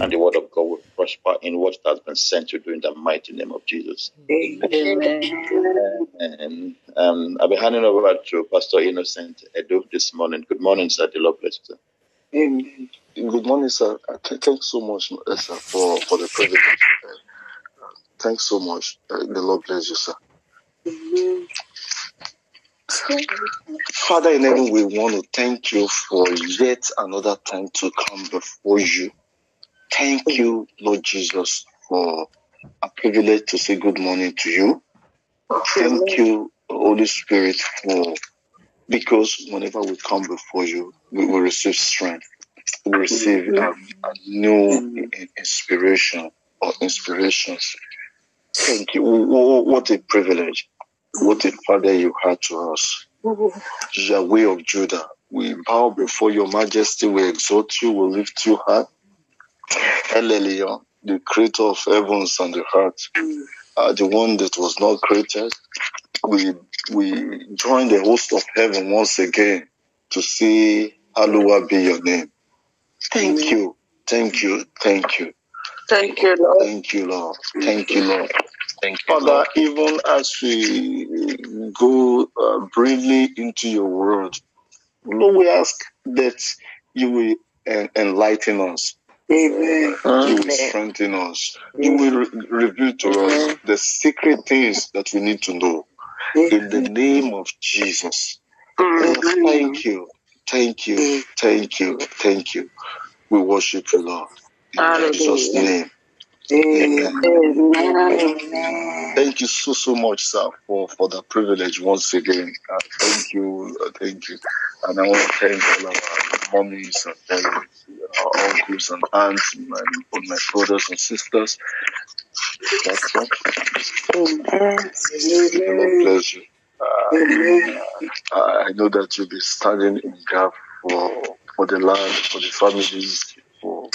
and the word of God will prosper in what it has been sent to do in the mighty name of Jesus. Amen. And um, I'll be handing over to Pastor Innocent Edu this morning. Good morning, sir. The Lord bless you. sir. Amen. Good morning, sir. Uh, Thanks so much, uh, sir, for, for the privilege. Uh, Thanks so much. Uh, The Lord bless you, sir. Father in heaven, we want to thank you for yet another time to come before you. Thank you, Lord Jesus, for a privilege to say good morning to you. Thank you, Holy Spirit, for because whenever we come before you, we will receive strength. We receive um, a new inspiration or inspirations. Thank you. Wh- wh- What a privilege. What a father you had to us. Yahweh of Judah, we bow before your majesty. We exalt you. We lift you high. El Elyon, the creator of heavens and the earth, uh, the one that was not created. We we join the host of heaven once again to say, Hallowed be your name. Thank you, thank you, thank you, Thank you, Lord. thank you, Lord. Thank you, Lord. Thank you, Father, Lord. even as we go uh, briefly into your word, Lord, we ask that you will en- enlighten us. Amen. You will strengthen us. You will re- reveal to us the secret things that we need to know. In the name of Jesus. Thank you. Thank you. Thank you. Thank you. We worship you, Lord. In Jesus' name. Amen. Amen. Thank you so so much, sir, for for the privilege once again. Uh, thank you, uh, thank you, and I want to thank all of our mummies and parents, our uncles and aunts, my, all my brothers and sisters. That's all. Bless you. Uh, I know that you'll be standing in gap for for the land, for the families, for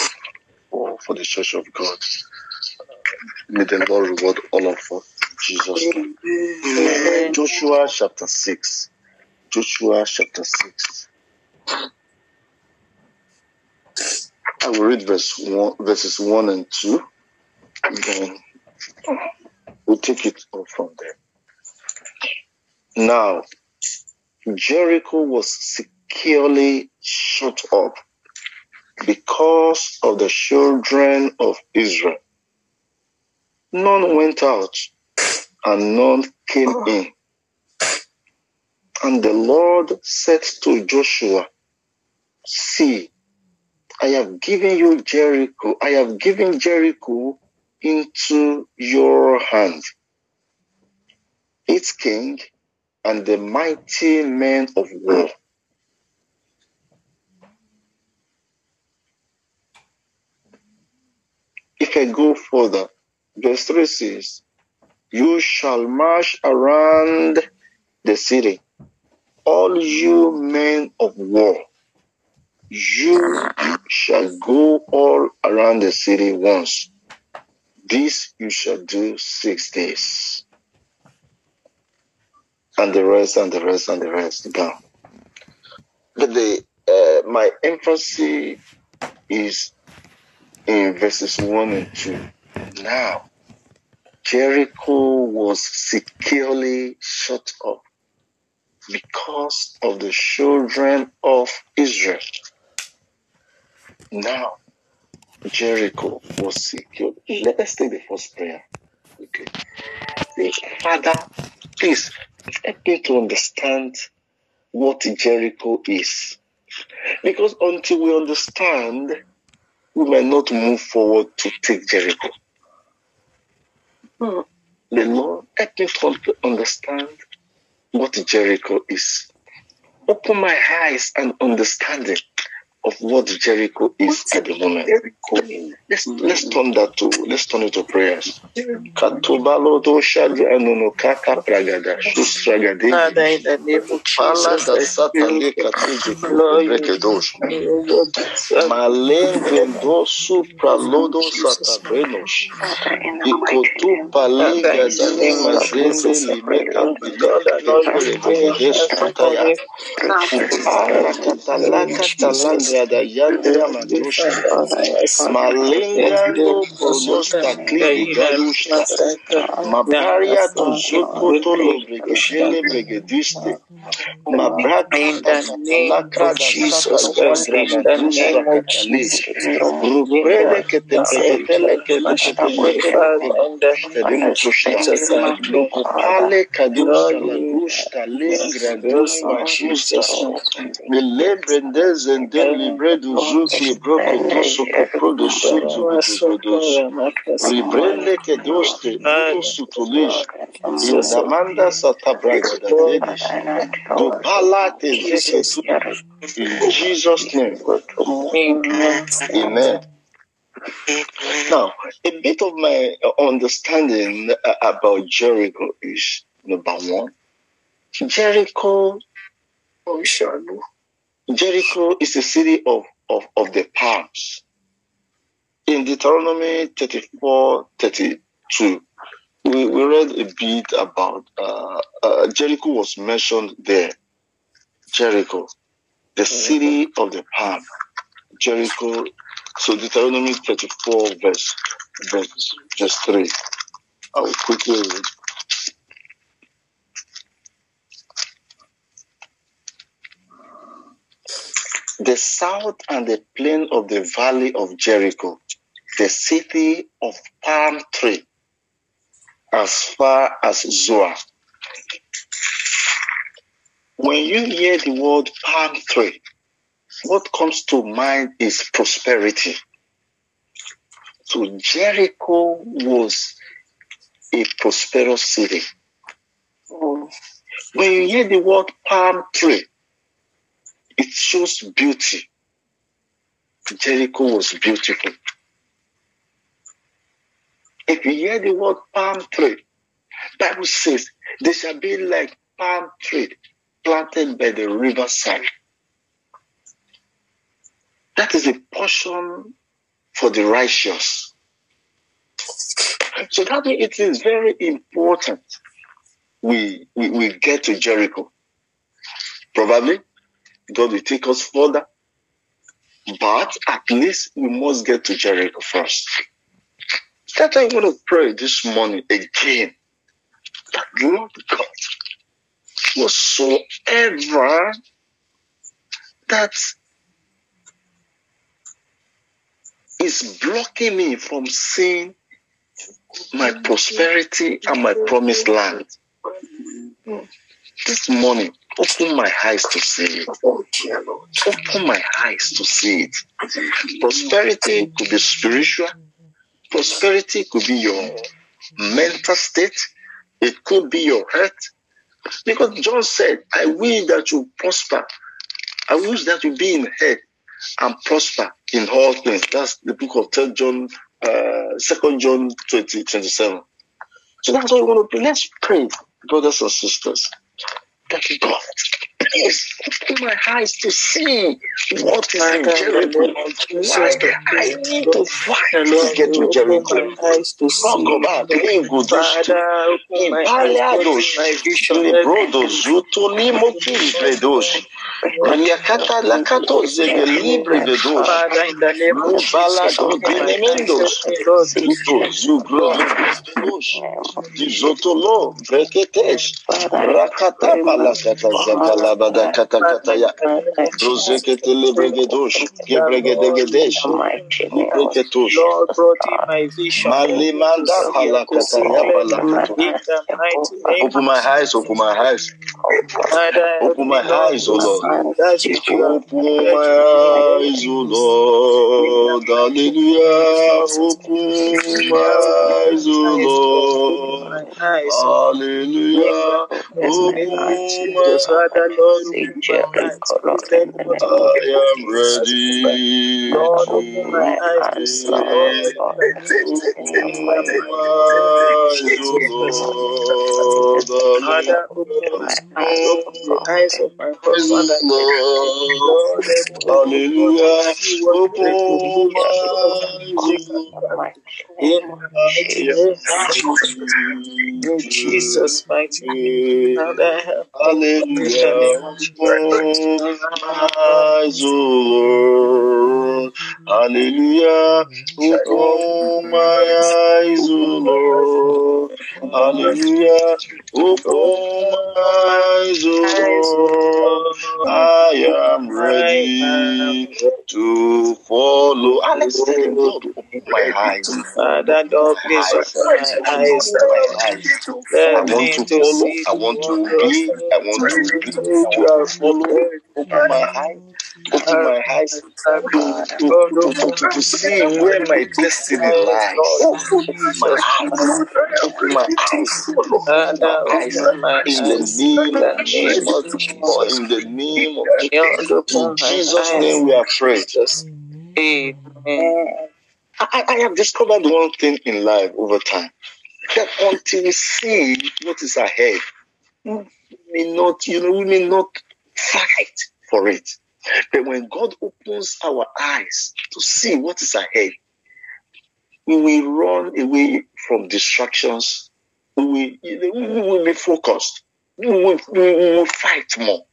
for, for the Church of God. May the Lord reward all of us. Jesus'. Amen. Joshua chapter 6. Joshua chapter 6. I will read verse one, verses 1 and 2. Then we'll take it up from there. Now, Jericho was securely shut up because of the children of Israel. None went out and none came in. And the Lord said to Joshua, See, I have given you Jericho, I have given Jericho into your hand, its king and the mighty men of war. If I go further, verse 3 says, You shall march around the city, all you men of war. You shall go all around the city once. This you shall do six days. And the rest, and the rest, and the rest down. But the uh, my emphasis is in verses 1 and 2. Now, Jericho was securely shut up because of the children of Israel. Now, Jericho was secured. Let us take the first prayer. Okay. Say, Father, please help me to understand what Jericho is. Because until we understand, we might not move forward to take Jericho. Hmm. The Lord help me to understand what Jericho is. Open my eyes and understanding of what Jericho is at the moment. Let's let's turn that to let's turn it to prayers. Katobalodo shadi anono kaka pragada shustragade. Father, in the name of Pala Jesus, da I satale pray, katuji Lord, you kubrekedosh. you will deserve Malen vendo supralodo satabrenos. Father, in the mighty Ikotu pali Father, in the gadini name of mazende Jesus, I pray, limeka Lord pili God, anoint me, kepere bring vegedesh us upon kataya. Ara katala katala Rada Yanda Madusha, Smalinga Bozosta Kliga Lushta, Mabaria Tozokoto Lobregeshele Bregediste, Mabrata Lacra Jesus Christ, Ramadusta Kalis, Rubele que te pretele que te pretele Ale Kadusta Lagusta Lingra Dos Machistas, Melebrendez and Deli Libredo Zuki Broke Doso Coprodo Sutu Godos Ribrele Kedoste Uto Sutulish in Damanda Satabraga da Dedish Dupala Tezikitu in Jesus' name. Amen. Now, a bit of my understanding about Jericho is number one. Jericho, Jericho is a city of, of, of the palms. In Deuteronomy 34 32, we, we read a bit about uh, uh, Jericho was mentioned there. Jericho, the city of the palm. Jericho. So Deuteronomy 34 verse, verse, verse 3. I will quickly read. The south and the plain of the valley of Jericho, the city of palm tree, as far as Zoar. When you hear the word palm tree, what comes to mind is prosperity. So Jericho was a prosperous city. Mm. When you hear the word palm tree, it shows beauty. Jericho was beautiful. If you hear the word palm tree, Bible says they shall be like palm tree planted by the riverside. That is a portion for the righteous. So that means it is very important we, we, we get to Jericho. Probably God will take us further. But at least we must get to Jericho first. That's why I want to pray this morning again. That Lord God, whatsoever that is blocking me from seeing my prosperity and my promised land. This morning, open my eyes to see it. Open my eyes to see it. Prosperity could be spiritual. Prosperity could be your mental state. It could be your health. Because John said, I will that you prosper. I wish that you be in health and prosper in all things. That's the book of 3 John, uh, 2 John 20, 27. So that's what we want to do. Let's pray, brothers and sisters. That God, please open my eyes to see what is in Jericho. Why I need to find to get to Jericho. Talk about Lingo Father, open my eyes, Impaleados, my vision, Librodos, Utonimo Kilipredos, Maniacata Lacato Libre de Dos, Father, in the name of Jesus, Mubalado open my eyes, Dinemendos, help me, Lord, to Zito, Zuglodos, Zizotolo, Breketesh, Rakata Palakata Zakalabada Katakataya, Rozekete Lebregedosh, Gebregedegedesh, Libreketush, Lord, brought in my vision. Malimanda Palakataya Palakato. In the Open my eyes, open my eyes. Open my eyes, O to Lord. See that you have Open my eyes, O Lord. Hallelujah. Open my eyes, O Lord. My eyes. Hallelujah. Yes, in the Open Jesus, my Father, Lord, open my eyes. Please let I am ready Lord, to open my eyes to Lord, hear. in the name of Open my eyes, O Lord. Father, open my eyes, open the eyes of my husband O and Lord. Hallelujah. Open my in Jesus' mighty name. Hallelujah. Open my eyes, O Lord. Hallelujah. Open my eyes, O Lord. Hallelujah. Open my eyes, O oh, Lord. I am ready to follow. Alex, tell him, Lord, open my eyes. Father, Lord, please open my eyes. I want to to follow. see I want to obey. I want to be. I you want to follow. Open my eyes. Open my eyes to, see where my destiny lies. My eyes. My eyes. My eyes. In the name of Jesus. in the name of Jesus. In Jesus' name we are prayed. Amen. I, I have discovered one thing in life over time that until we see what is ahead, we may not, you know, we may not fight for it. But when God opens our eyes to see what is ahead, we will run away from distractions. We will, we will be focused. We will, we will fight more.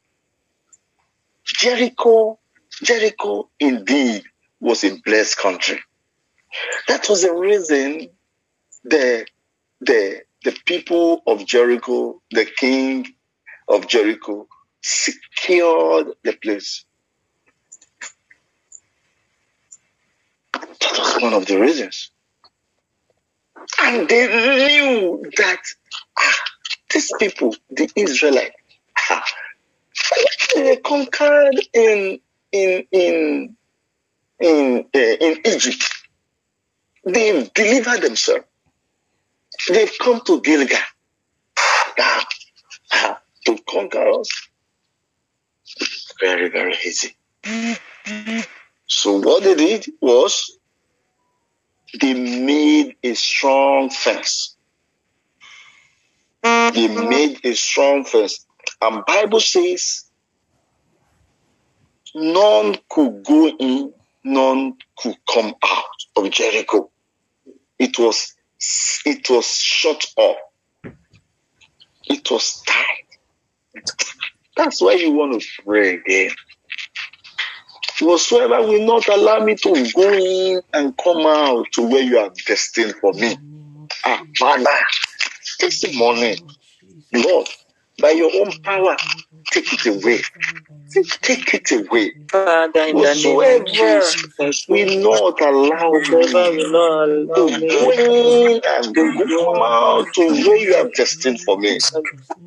Jericho, Jericho indeed was a blessed country. That was the reason the the the people of Jericho, the king of Jericho, secured the place. That was one of the reasons. And they knew that ah, these people, the Israelites, ah, they conquered in in in in uh, in Egypt. They've delivered themselves. They've come to Gilgal. Now, ah, to conquer us, very very easy. So what they did was they made a strong fence. They made a strong fence. And Bible says none could go in, none could come out of Jericho. It was it was shut up. It was tight. That's why you want to pray again. Whatsoever will not allow me to go in and come out to where you are destined for me. Ah, Father, this morning, Lord, by your own power, take it away. Take it away. Father, in the name of Jesus, will not allow whatever me not allow to go in and come out to where you have destined for me.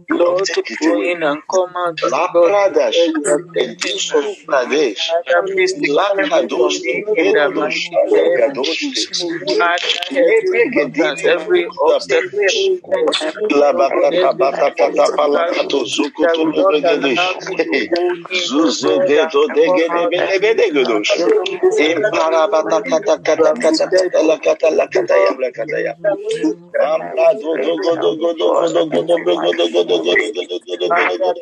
Lord, Take it away. in and come out La Pradesh, where you have destined Ediso me. Pradesh, Father, please take it away from Lakadosh, me in the Kedosh, mighty name of Gadosh, Jesus. Father, every obstacle, every Labakata every batakata palakato obstacle zukutu that will not lebregedesh. allow me to go in, oh God, Zuzegedo and come degede out belebede godosh. Take it away. Impara batakata kata kata kata lakata lakata ya lakata ya. Mambra do do go do go do go do go do go do go do go do go do go do go do go do.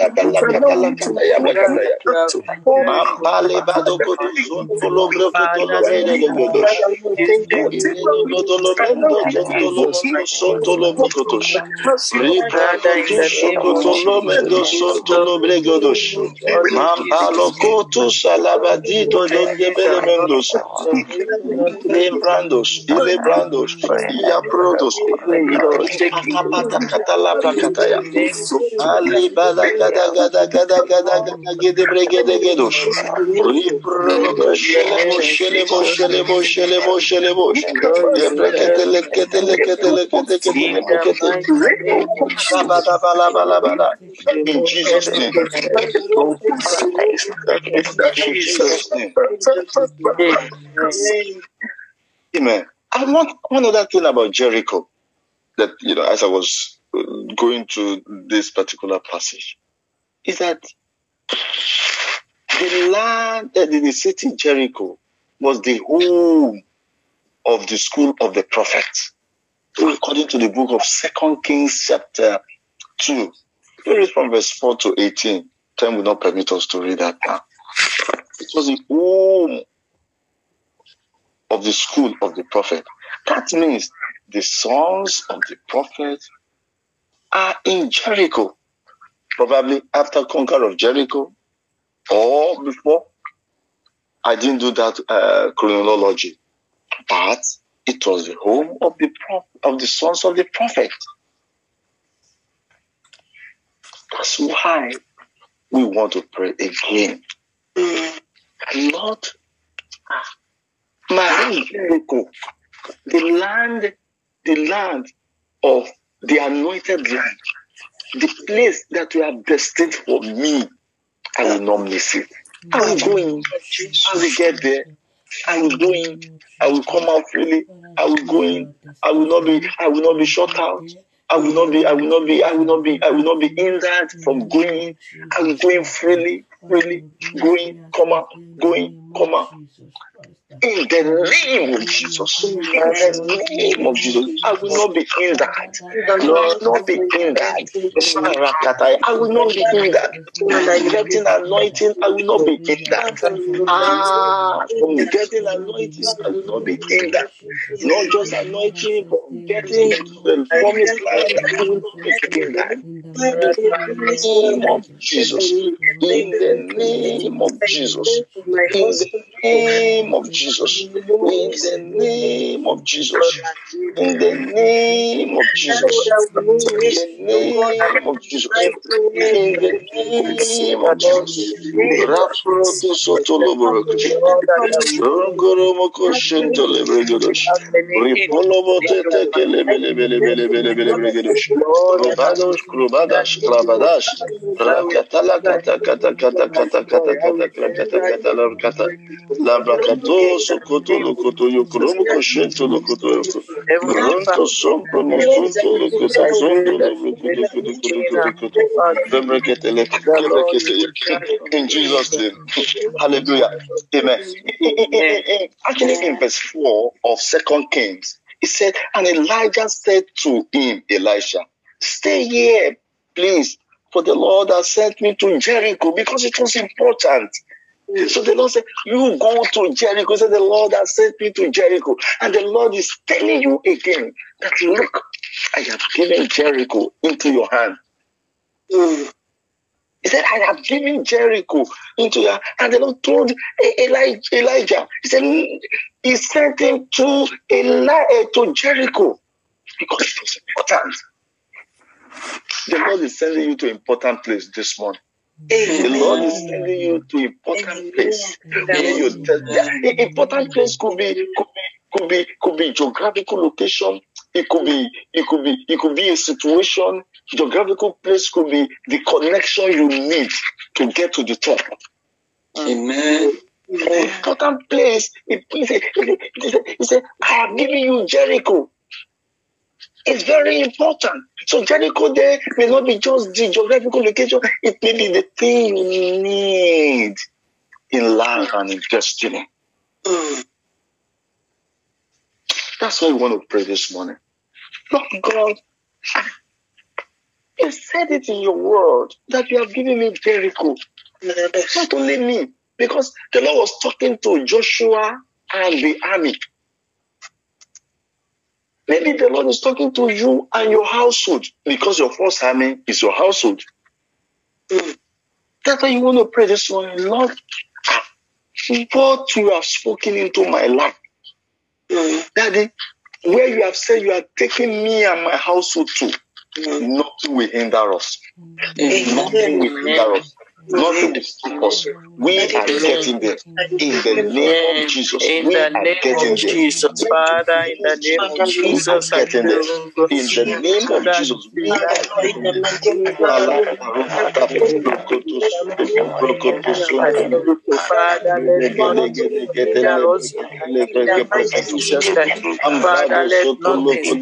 kata ya lakata ya. Mampale badokoto zontolo brokoto lomene de. Imedo godolo mendo zontolo mondo sontolo brokotosh. Riprokoto sokotolo mendo sontolo bregodosh. Mampalo koto salabadito donde bele mendos. Lembrandos, ilebrandos, iaprodos. Lord, take it Ikakapata katala prakataya. Ali bada gada gada gada gada gada gede bregede gedosh. Riprokoto shele bo shele bo Shele boş, şele boş in Jesus' name. Amen. I want one other thing about Jericho that, you know, as I was uh, going through this particular passage, is that the land, uh, the, the city Jericho was the home of the school of the prophet, According to the book of Second Kings chapter 2, You read from verse 4 to 18. Time will not permit us to read that now. It was the home of the school of the prophet. That means the sons of the prophet are in Jericho. Probably after conquer of Jericho or before. I didn't do that uh, chronology, but it was the home of the prof- of the sons of the prophet. That's why we want to pray again. Lord, my Jericho, the land, the land of the anointed land, the place that you have destined for me, I will not miss it. I will go in. I will get there. I will go in. I will come out freely. I will go in. I will not be. I will not be shut out. I will not be. I will not be. I will not be. I will not be hindered from going. I will go in freely, freely, going, out, going, out. In the name of Jesus. In the name of Jesus. I will not be hindered. I will not be hindered. I will not be hindered. Getting anointing, I will not be hindered. Ah, from getting anointing, I will not be hindered. Not just anointing, but getting the promised land, I will not be hindered. In the name of Jesus. In the name of Jesus. In the name of Jesus. In the name of Jesus. In the name of Jesus. In the name of Jesus. In the name of Jesus. Raproto sotoloborokosh. In Jesus' name. Hallelujah. Amen. Actually, in verse 4 of Second Kings, he said, And Elijah said to him, Elisha, Stay here, please, for the Lord has sent me to Jericho because it was important. So the Lord said, You go to Jericho. So the Lord has sent me to Jericho. And the Lord is telling you again that look, I have given Jericho into your hand. He said, I have given Jericho into your hand. and the Lord told Elijah, Elijah he said he sent him to Eli, to Jericho because it was important. The Lord is sending you to an important place this morning. The Lord is sending you to important place. The important place could be could be could be could be geographical location. It could be it could be it could be a situation. Geographical place could be the connection you need to get to the top. Amen. Important place. He said, he said, I have given you Jericho. It's very important. So Jericho there may not be just the geographical location, it may be the thing you need in life and in destiny. Hmm. That's why we want to pray this morning. Lord God, you said it in your word that you have given me Jericho. Not only me, because the Lord was talking to Joshua and the army. Maybe the Lord is talking to you and your household because your first army is your household. That's why you want to pray this morning, Lord. Ah, what you have spoken into my life, Daddy, where you have said you are taking me and my household to, nothing will hinder us. Nothing will hinder us. Nothing will stop us. We are getting there. In the name of Jesus. In we the name of. Jesus, Father, in the name of Jesus, getting there. In the name of Jesus, we are Father, let nothing hinder us in the name of Jesus Christ. Father, let nothing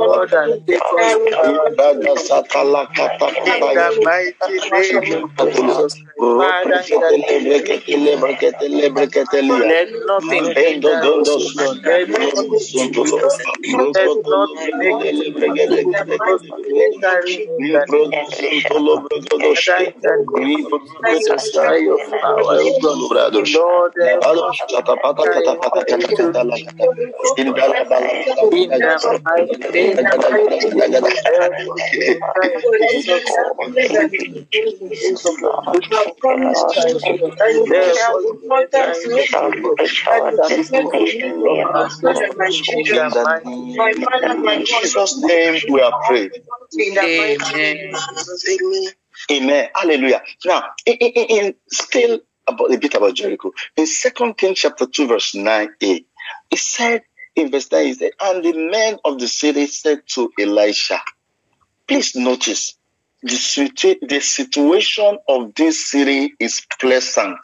hinder us from getting there in the name of Jesus. Lord, and take us in the mighty name of Jesus. Father, in the name of Jesus, let nothing hinder us. Let nothing Jesus. Let nothing make us hindering in the name of Jesus. By your power, O God. Lord, Jesus' name we are prayed. Amen. Amen. Hallelujah. Now, in, in, in still about a bit about Jericho, in Second Kings chapter 2, verse 9a, it said in verse 9, it said, And the men of the city said to Elisha, please notice the, situ- the situation of this city is pleasant.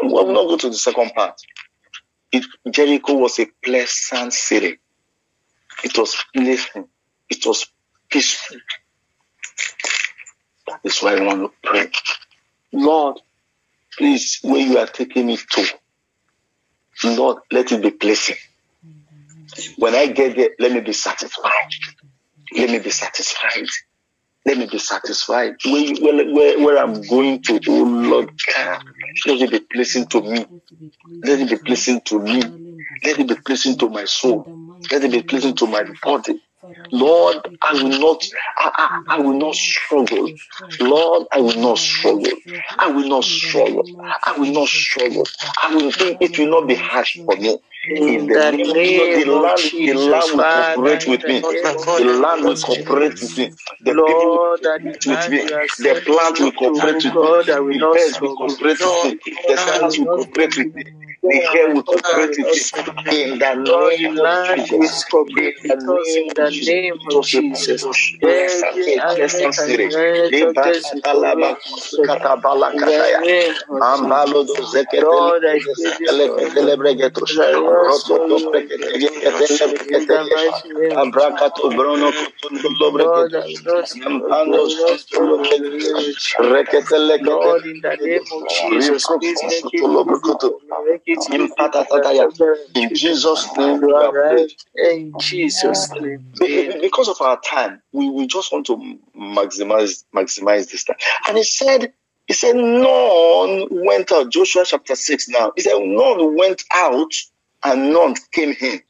And we'll not go to the second part. It, Jericho was a pleasant city. It was pleasant. It was peaceful. That is why I want to pray. Lord, please, where you are taking me to, Lord, let it be pleasant. When I get there, let me be satisfied. Let me be satisfied. Let me be satisfied. Where, where, where, I'm going to, oh Lord let it be pleasing to me. Let it be pleasing to me. Let it be pleasing to my soul. Let it be pleasing to my body. Lord, I will not, I, I, I, will not struggle. Lord, I will not struggle. I will not struggle. I will not struggle. I will think it will not be harsh for me. In the name the of land, the land will cooperate with me. The land will cooperate with me. The Lord, people will cooperate with me. The plant will cooperate with me. God, I will The birds will cooperate with me. The stars will cooperate with me. The Lord, hair my will body cooperate will not with. In the name of Jesus. In the with us in name of Jesus. name It of was a Jesus. pleasant, Every a pleasant aspect city. and judges in the name of Ambalo do Jesus. zekete Lord, I pray this morning. celebregetos. that I also Roto to you prekete in the mighty name of Abrakato brono kutundo Lord, I lobregetos. will not struggle. I Yampando will not struggle in the name of Jesus. Rekete lekete. In the name of Jesus, name we are prayed. In Jesus' name. Be- be- Because of our time, we, we just want to maximize maximize this time. And he said, he said, none went out. Joshua chapter 6 now. He said, none went out and none came in.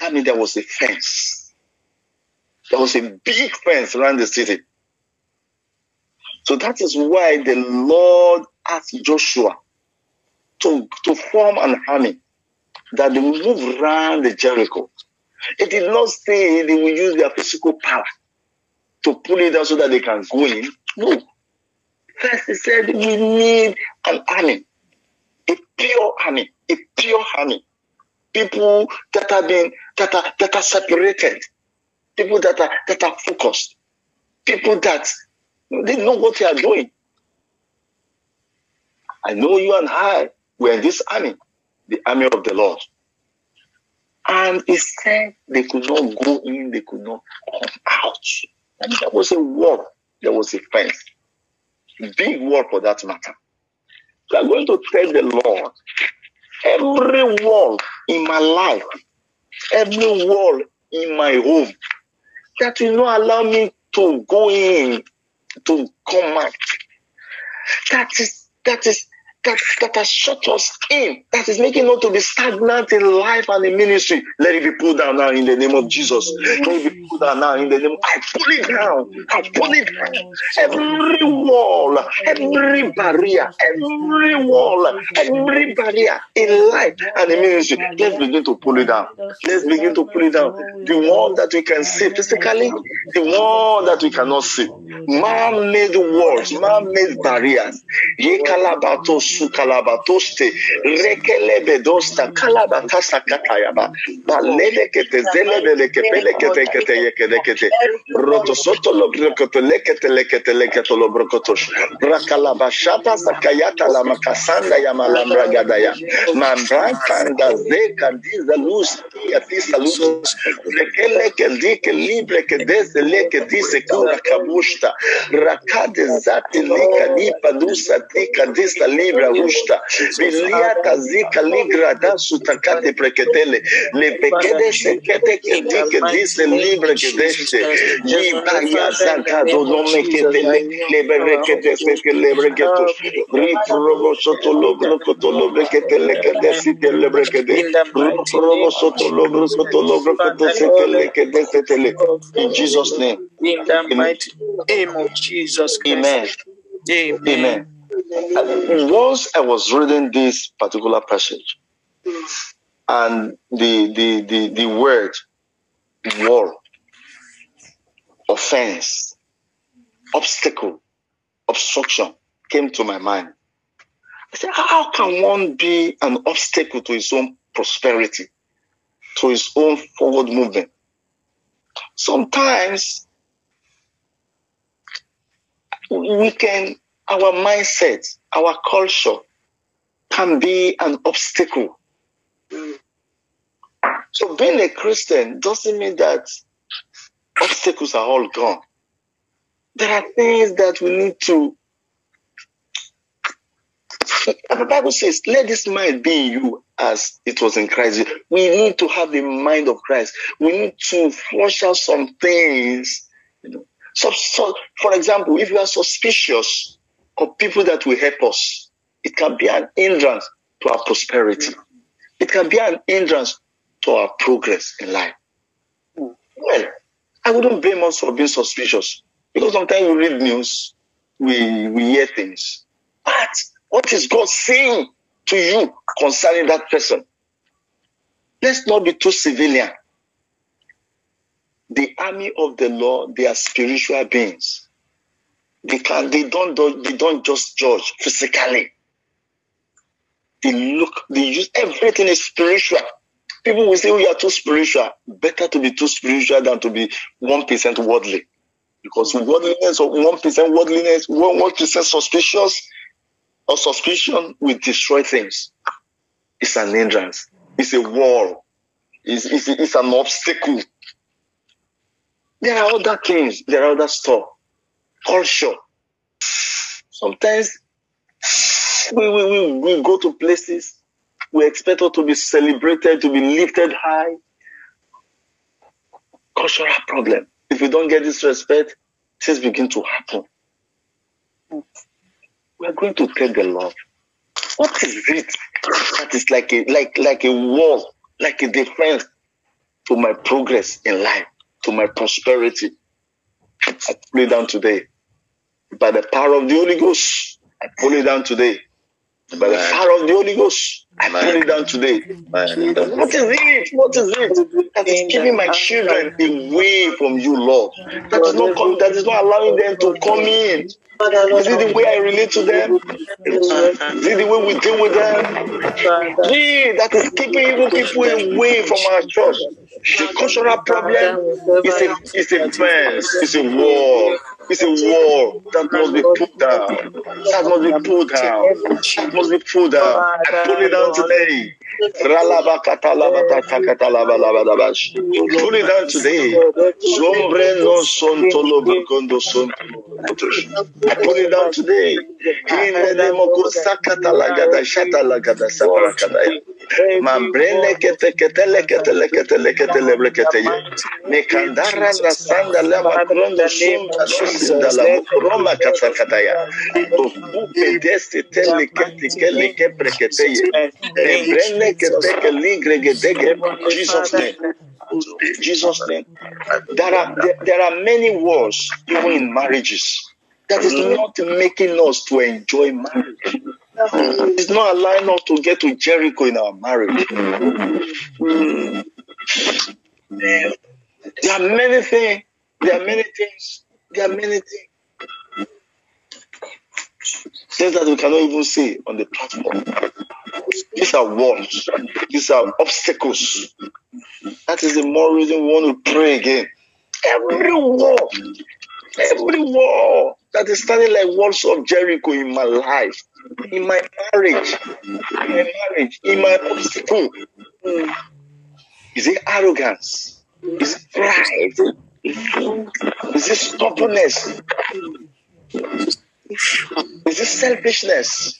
That means there was a fence. There was a big fence around the city. So that is why the Lord asked Joshua to, to form an army that they will move around the Jericho. It did not say they will use their physical power to pull it down so that they can go in. No. First, he said we need an army, a pure army, a pure army. People that have been that are that are separated, people that are that are focused, people that they know what they are doing. I know you and I were in this army, the army of the Lord. And he said they could not go in, they could not come out. Mean, there was a wall, there was a fence. Big wall for that matter. So I'm going to tell the Lord every wall in my life, every wall in my home that will not allow me to go in, to come out. That is that is that, that has shut us in, that is making us to be stagnant in life and in ministry. Let it be pulled down now in the name of Jesus. Let it be pulled down now in the name. I pull it down. I pull it down. Every wall, every barrier, every wall, every barrier in life and in ministry. Let's begin to pull it down. Let's begin to pull it down. The one that we can see physically, the one that we cannot see. Man-made walls, man-made barriers. Yekalabato su calabatoste, rekelebedosta, calabatasa catayaba, balele que te delebele que pele que te que te que te que te, rotosoto lo brocoto le que te le que te le que te lo brocoto, racalabashata sacayata la macasanda yamalambra gadaya, mambra canda de candiza luz, a ti saludos, rekele que di que libre que desde le que dice cura cabusta, racade zati lica nipa dusa tica libre, ushta biliata zika ligra dasu takate preketele. Le pekede sekete kendi ke dise libre ke deste liba ya zaka do nome kete le lebe rekete seke lebre keto riprobo soto lobro koto lobre kete leke desi te lebre kede riprobo soto lobro koto lobre koto seke leke desi tele in Jesus name. In the mighty name of Jesus Christ. amen. Amen. Amen. Once I was reading this particular passage, and the the the, the word war, offense, obstacle, obstruction came to my mind. I said, how can one be an obstacle to his own prosperity, to his own forward movement? Sometimes we can our mindset, our culture can be an obstacle. So being a Christian doesn't mean that obstacles are all gone. There are things that we need to. The Bible says, "Let this mind be in you as it was in Christ." We need to have the mind of Christ. We need to flush out some things. You know, so, so for example, if you are suspicious of people that will help us, it can be an hindrance to our prosperity. It can be an hindrance to our progress in life. Well, I wouldn't blame us for being suspicious because sometimes we read news, we, we hear things. But what is God saying to you concerning that person? Let's not be too civilian. The army of the Lord, they are spiritual beings. They can they don't they don't just judge physically. They look, they use everything is spiritual. People will say oh, we are too spiritual. Better to be too spiritual than to be one percent worldly. Because mm-hmm. worldliness or one percent worldliness, one one percent suspicious or suspicion will destroy things. It's an hindrance. It's a wall. It's, it's, it's an obstacle. There are other things. There are other stuff. Culture. Sometimes we, we, we, we go to places, we expect us to be celebrated, to be lifted high. Cultural problem. If we don't get this respect, things begin to happen. We are going to tell the Lord, what is it that is like a like like a wall, like a defense to my progress in life, to my prosperity? I it down today. By the power of the Holy Ghost, I pull it down today. By the power of the Holy Ghost, I pull it down today. What is it? What is it that is keeping my children away from you, Lord? That is not com- that is not allowing them to come in. Is it the way I relate to them? Is it the way we deal with them? Gee, that is keeping even people away from our church. The cultural problem is a is a fence, it's a wall, it's a wall that must be put down. That must be put down. That must be put down. I put it down today. It down today. Sombre no son tolobokondo son tolobokotosh. I put it down today. In the name of Kusakatalagada Shatalagada Saparakadaya. Mambrele kete ketele ketele ketele ketele breketeye. Mekandara na sanda la makrondo sunda dosinda la mukroma katakataya. Tofupe desi tele kete kele ke breketeye. Membrele kete ke ligre gedege. Jesus name. Jesus name. There are there, are many wars even in marriages that is not making us to enjoy marriage. It's not allowing us to get to Jericho in our marriage. There are many things. There are many things. There are many things. Things that we cannot even see on the platform. These are walls. These are obstacles. That is the more reason we want to pray again. Every wall, every wall that is standing like walls of Jericho in my life, in my marriage, in my marriage, in my obstacle. Is it arrogance? Is it pride? Is it stubbornness? Is this selfishness?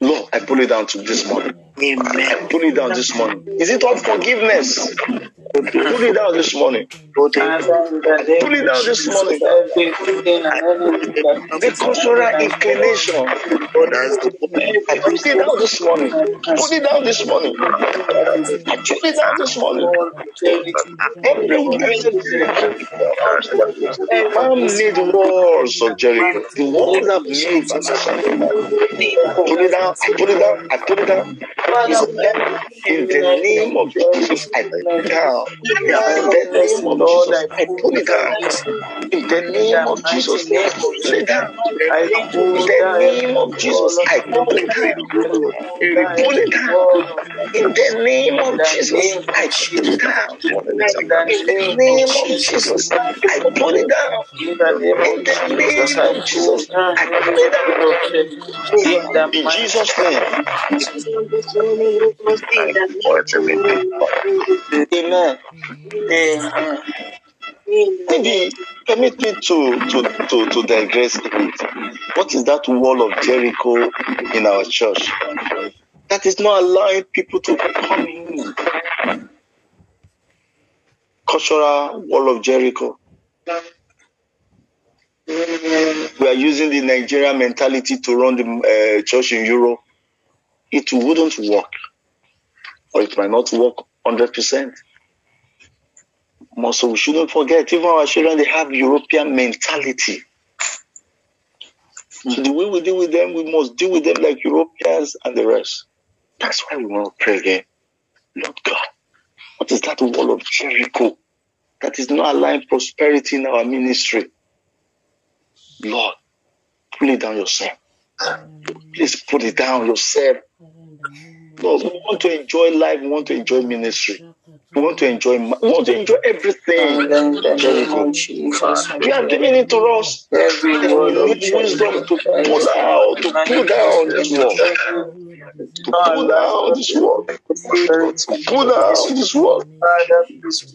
Lord, I pull it down to this morning. Amen. Pull it down this morning. Is it unforgiveness? Pull it down this morning. Pull it down this morning. The cultural inclination. Pull it down this morning. Pull it down this morning. Pull it down this morning. Every man need walls of Jericho. The walls made Pull it down. I pull it down. I pull it down. In the name of Jesus, I pull it down. In the name of Jesus, I pull it down. In the name of Jesus, I pull it down. In the name of Jesus, I pull it down. Pull it down. In the name of Jesus, I pull it down. In the name of Jesus, I pull it down. In the name of Jesus, I pull it down. In Jesus' name. Amen. Amen. Maybe permit me to, to, to, to digress a bit. What is that wall of Jericho in our church? That is not allowing people to come in. Cultural wall of Jericho. We are using the Nigerian mentality to run the uh, church in Europe. It wouldn't work, or it might not work 100%. So we shouldn't forget, even our children, they have European mentality. So the way we deal with them, we must deal with them like Europeans and the rest. That's why we want to pray again. Lord God, what is that wall of Jericho that is not allowing prosperity in our ministry? Lord, pull it down yourself. Please put it down yourself. Lord, we want to enjoy life. We want to enjoy ministry. We want to enjoy. We want to enjoy everything. Jericho. You are giving it to us. We need wisdom to pull out, to pull down this wall. Pull down this wall. Pull down this wall.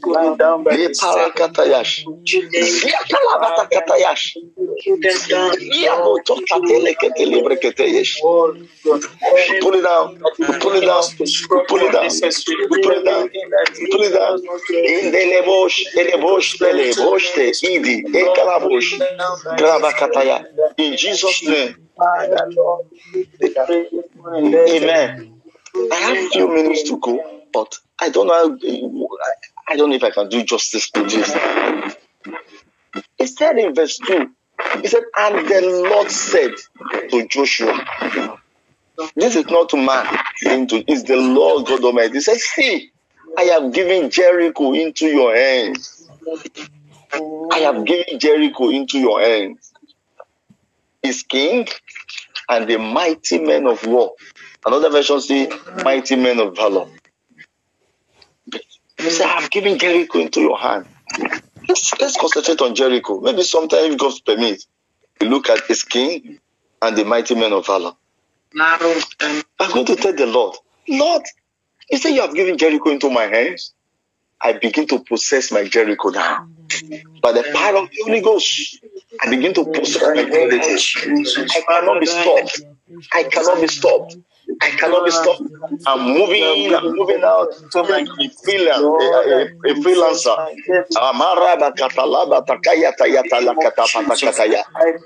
Pull down by Parakatayash. Ziakalabatayash. Pull it down. Pull it down. Pull it down. Pull it down. Pull it down. In the lebosh, elebosh, elebosh, idi, ekalabosh, grabakataya. In Jesus' name. Amen. I have a few minutes to go, but I don't know. I don't know if I can do justice to this. He said in verse 2, he said, And the Lord said to Joshua, This is not to man, it's the Lord God Almighty. He said, See, I have given Jericho into your hands. I have given Jericho into your hands. His king and the mighty men of war. Another version say, mighty men of valor. He said, I have given Jericho into your hand. Let's, let's concentrate on Jericho. Maybe sometime, if God permits, we look at his king and the mighty men of valor. Um, I'm going to tell the Lord, Lord, you say you have given Jericho into my hands. I begin to possess my Jericho now. By the power of the Holy Ghost, I begin to possess my Jericho. I cannot be stopped. I cannot be stopped. I cannot be stopped. I'm moving, I'm moving out to a, freelance, a, a, a freelancer.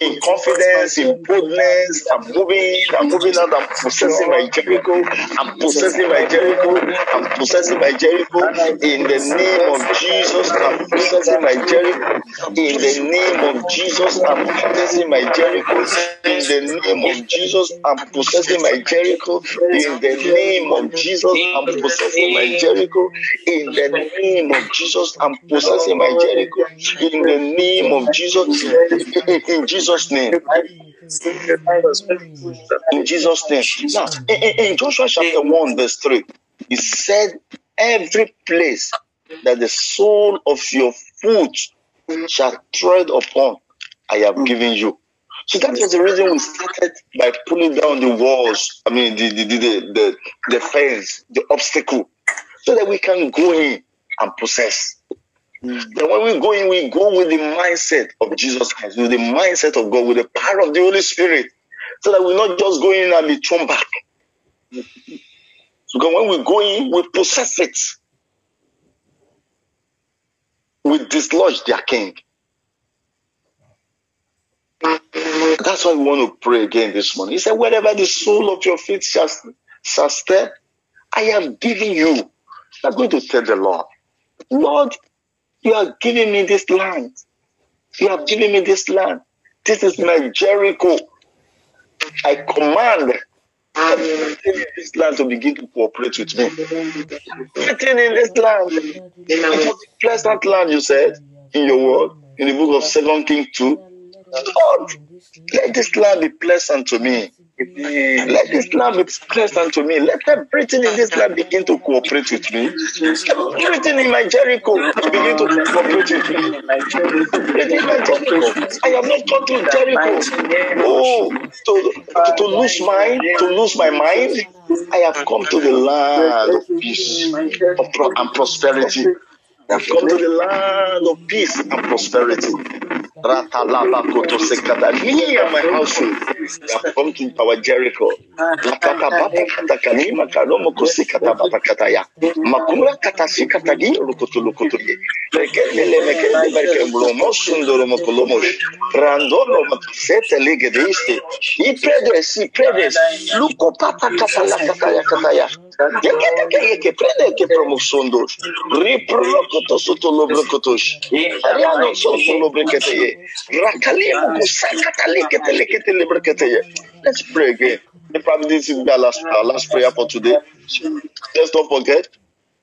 In confidence, in boldness, I'm moving, I'm moving out, I'm possessing my Jericho, I'm possessing my Jericho, I'm possessing my Jericho. In the name of Jesus, I'm possessing my Jericho. In the name of Jesus, I'm possessing my Jericho. In the name of Jesus, I'm possessing my Jericho. In the name of Jesus, I'm possessing my Jericho. In the name of Jesus, I'm possessing my Jericho. In the name of Jesus, in Jesus' name. In Jesus' name. Now, in Joshua chapter 1, verse 3, he said, Every place that the sole of your foot shall tread upon, I have given you. So that was the reason we started by pulling down the walls. I mean, the the the the, the fence, the obstacle, so that we can go in and possess. Then when we go in, we go with the mindset of Jesus Christ, with the mindset of God, with the power of the Holy Spirit, so that we're not just go in and be thrown back. So when we go in, we possess it. We dislodge their king. That's why we want to pray again this morning. He said, Wherever the sole of your feet shall, step, I have given you. Are going to tell the Lord, Lord, you are giving me this land. You have given me this land. This is my Jericho. I command this land to begin to cooperate with me. Everything in this land. It was a pleasant land, you said, in your word, in the book of Second King 2. Lord, let this land be pleasant to me. Let this land be pleasant to me. Let everything in this land begin to cooperate with me. Everything in my Jericho begin to cooperate with me. Everything in my Jericho. I have not come to Jericho. Oh, to, to, to lose mind, to lose my mind. I have come to the land of peace of pro- and prosperity. I have come to the land of peace and prosperity. Me and my household have come to our Jericho. Makura kata si kata gi rukoto lukoto ye. Lekele mekele berke blomo sundoro mokolomosh. Randolo makasete ligediste. I predes, i predes. Luko pata kata la kata ya kata ya. Yeke prede ke promosundos. Riprolokoto soto lobrokotosh. Ariano soto lobrekete ye. Let's pray again. Probably this is our last, our last prayer for today. Let's don't forget,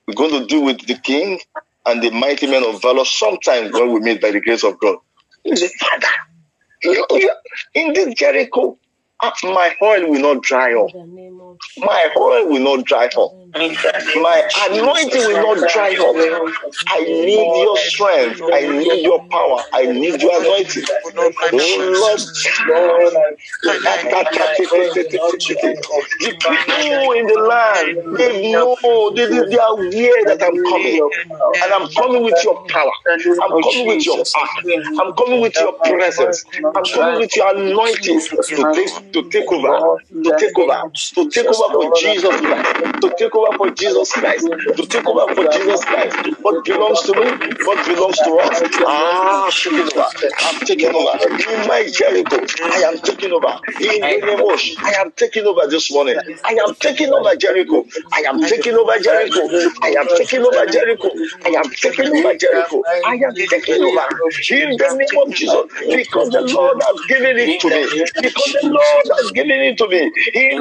we're going to do with the king and the mighty men of valor sometime when we meet by the grace of God. He said, Father, you, you, in this Jericho, my oil will not dry up. My oil will not dry up. My anointing will not dry up. I need your strength. I need your power. I need your anointing. Oh Lord, the people in the land, they know, they, they are aware that I'm coming. And I'm coming with your power. I'm coming with your power. I'm coming with your presence. I'm coming with your anointing to take to take over, to take over, to take over for Jesus to take over for Jesus Christ, to take over for Jesus Christ. What belongs to me, what belongs to us. Ah, taking over. I'm taking over. In my Jericho, I am taking over. In Benemosh, I am taking over this morning. I am taking over Jericho. I am taking over Jericho. I am taking over Jericho. I am taking over Jericho. I am taking over. In the name of Jesus, because the Lord has given it to me. Because the Lord has given it to me. He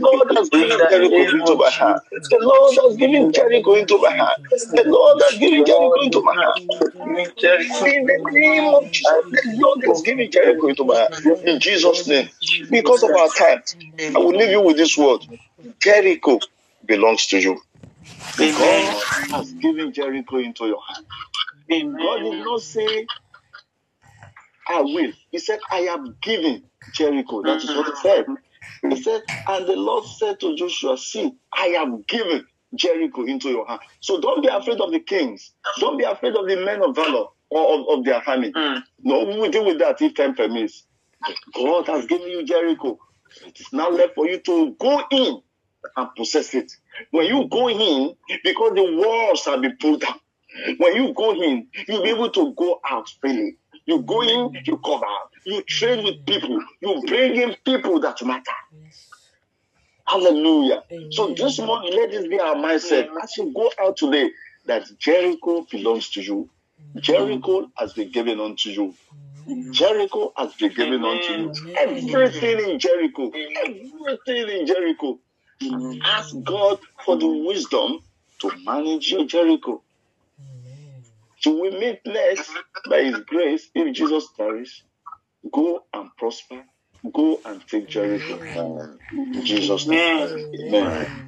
Lord has given Jericho into my hand. The Lord has given Jericho into my hand. The Lord has given Jericho into my hand. In the name of Jesus, the Lord has given Jericho into my hand. In Jesus' name. Because of our time, I will leave you with this word. Jericho belongs to you. God has given Jericho into your hand. God did not say, I will. He said, I am giving Jericho. That is what he said. He said, and the Lord said to Joshua, See, I have given Jericho into your hand. So don't be afraid of the kings. Don't be afraid of the men of valor or of, of their army. Mm. No, we will deal with that if time permits. God has given you Jericho. It is now left for you to go in and possess it. When you go in, because the walls have been pulled down, when you go in, you'll be able to go out freely. You go in, you come out. You train with people. You bring in people that matter. Hallelujah. Amen. So this morning, let this be our mindset as you go out today that Jericho belongs to you. Jericho has been given unto you. Jericho has been given unto you. Everything in Jericho, everything in Jericho. Ask God for the wisdom to manage your Jericho. So we meet next by His grace if Jesus tarries. Go and prosper. Go and take Jericho. In Jesus' name. Amen.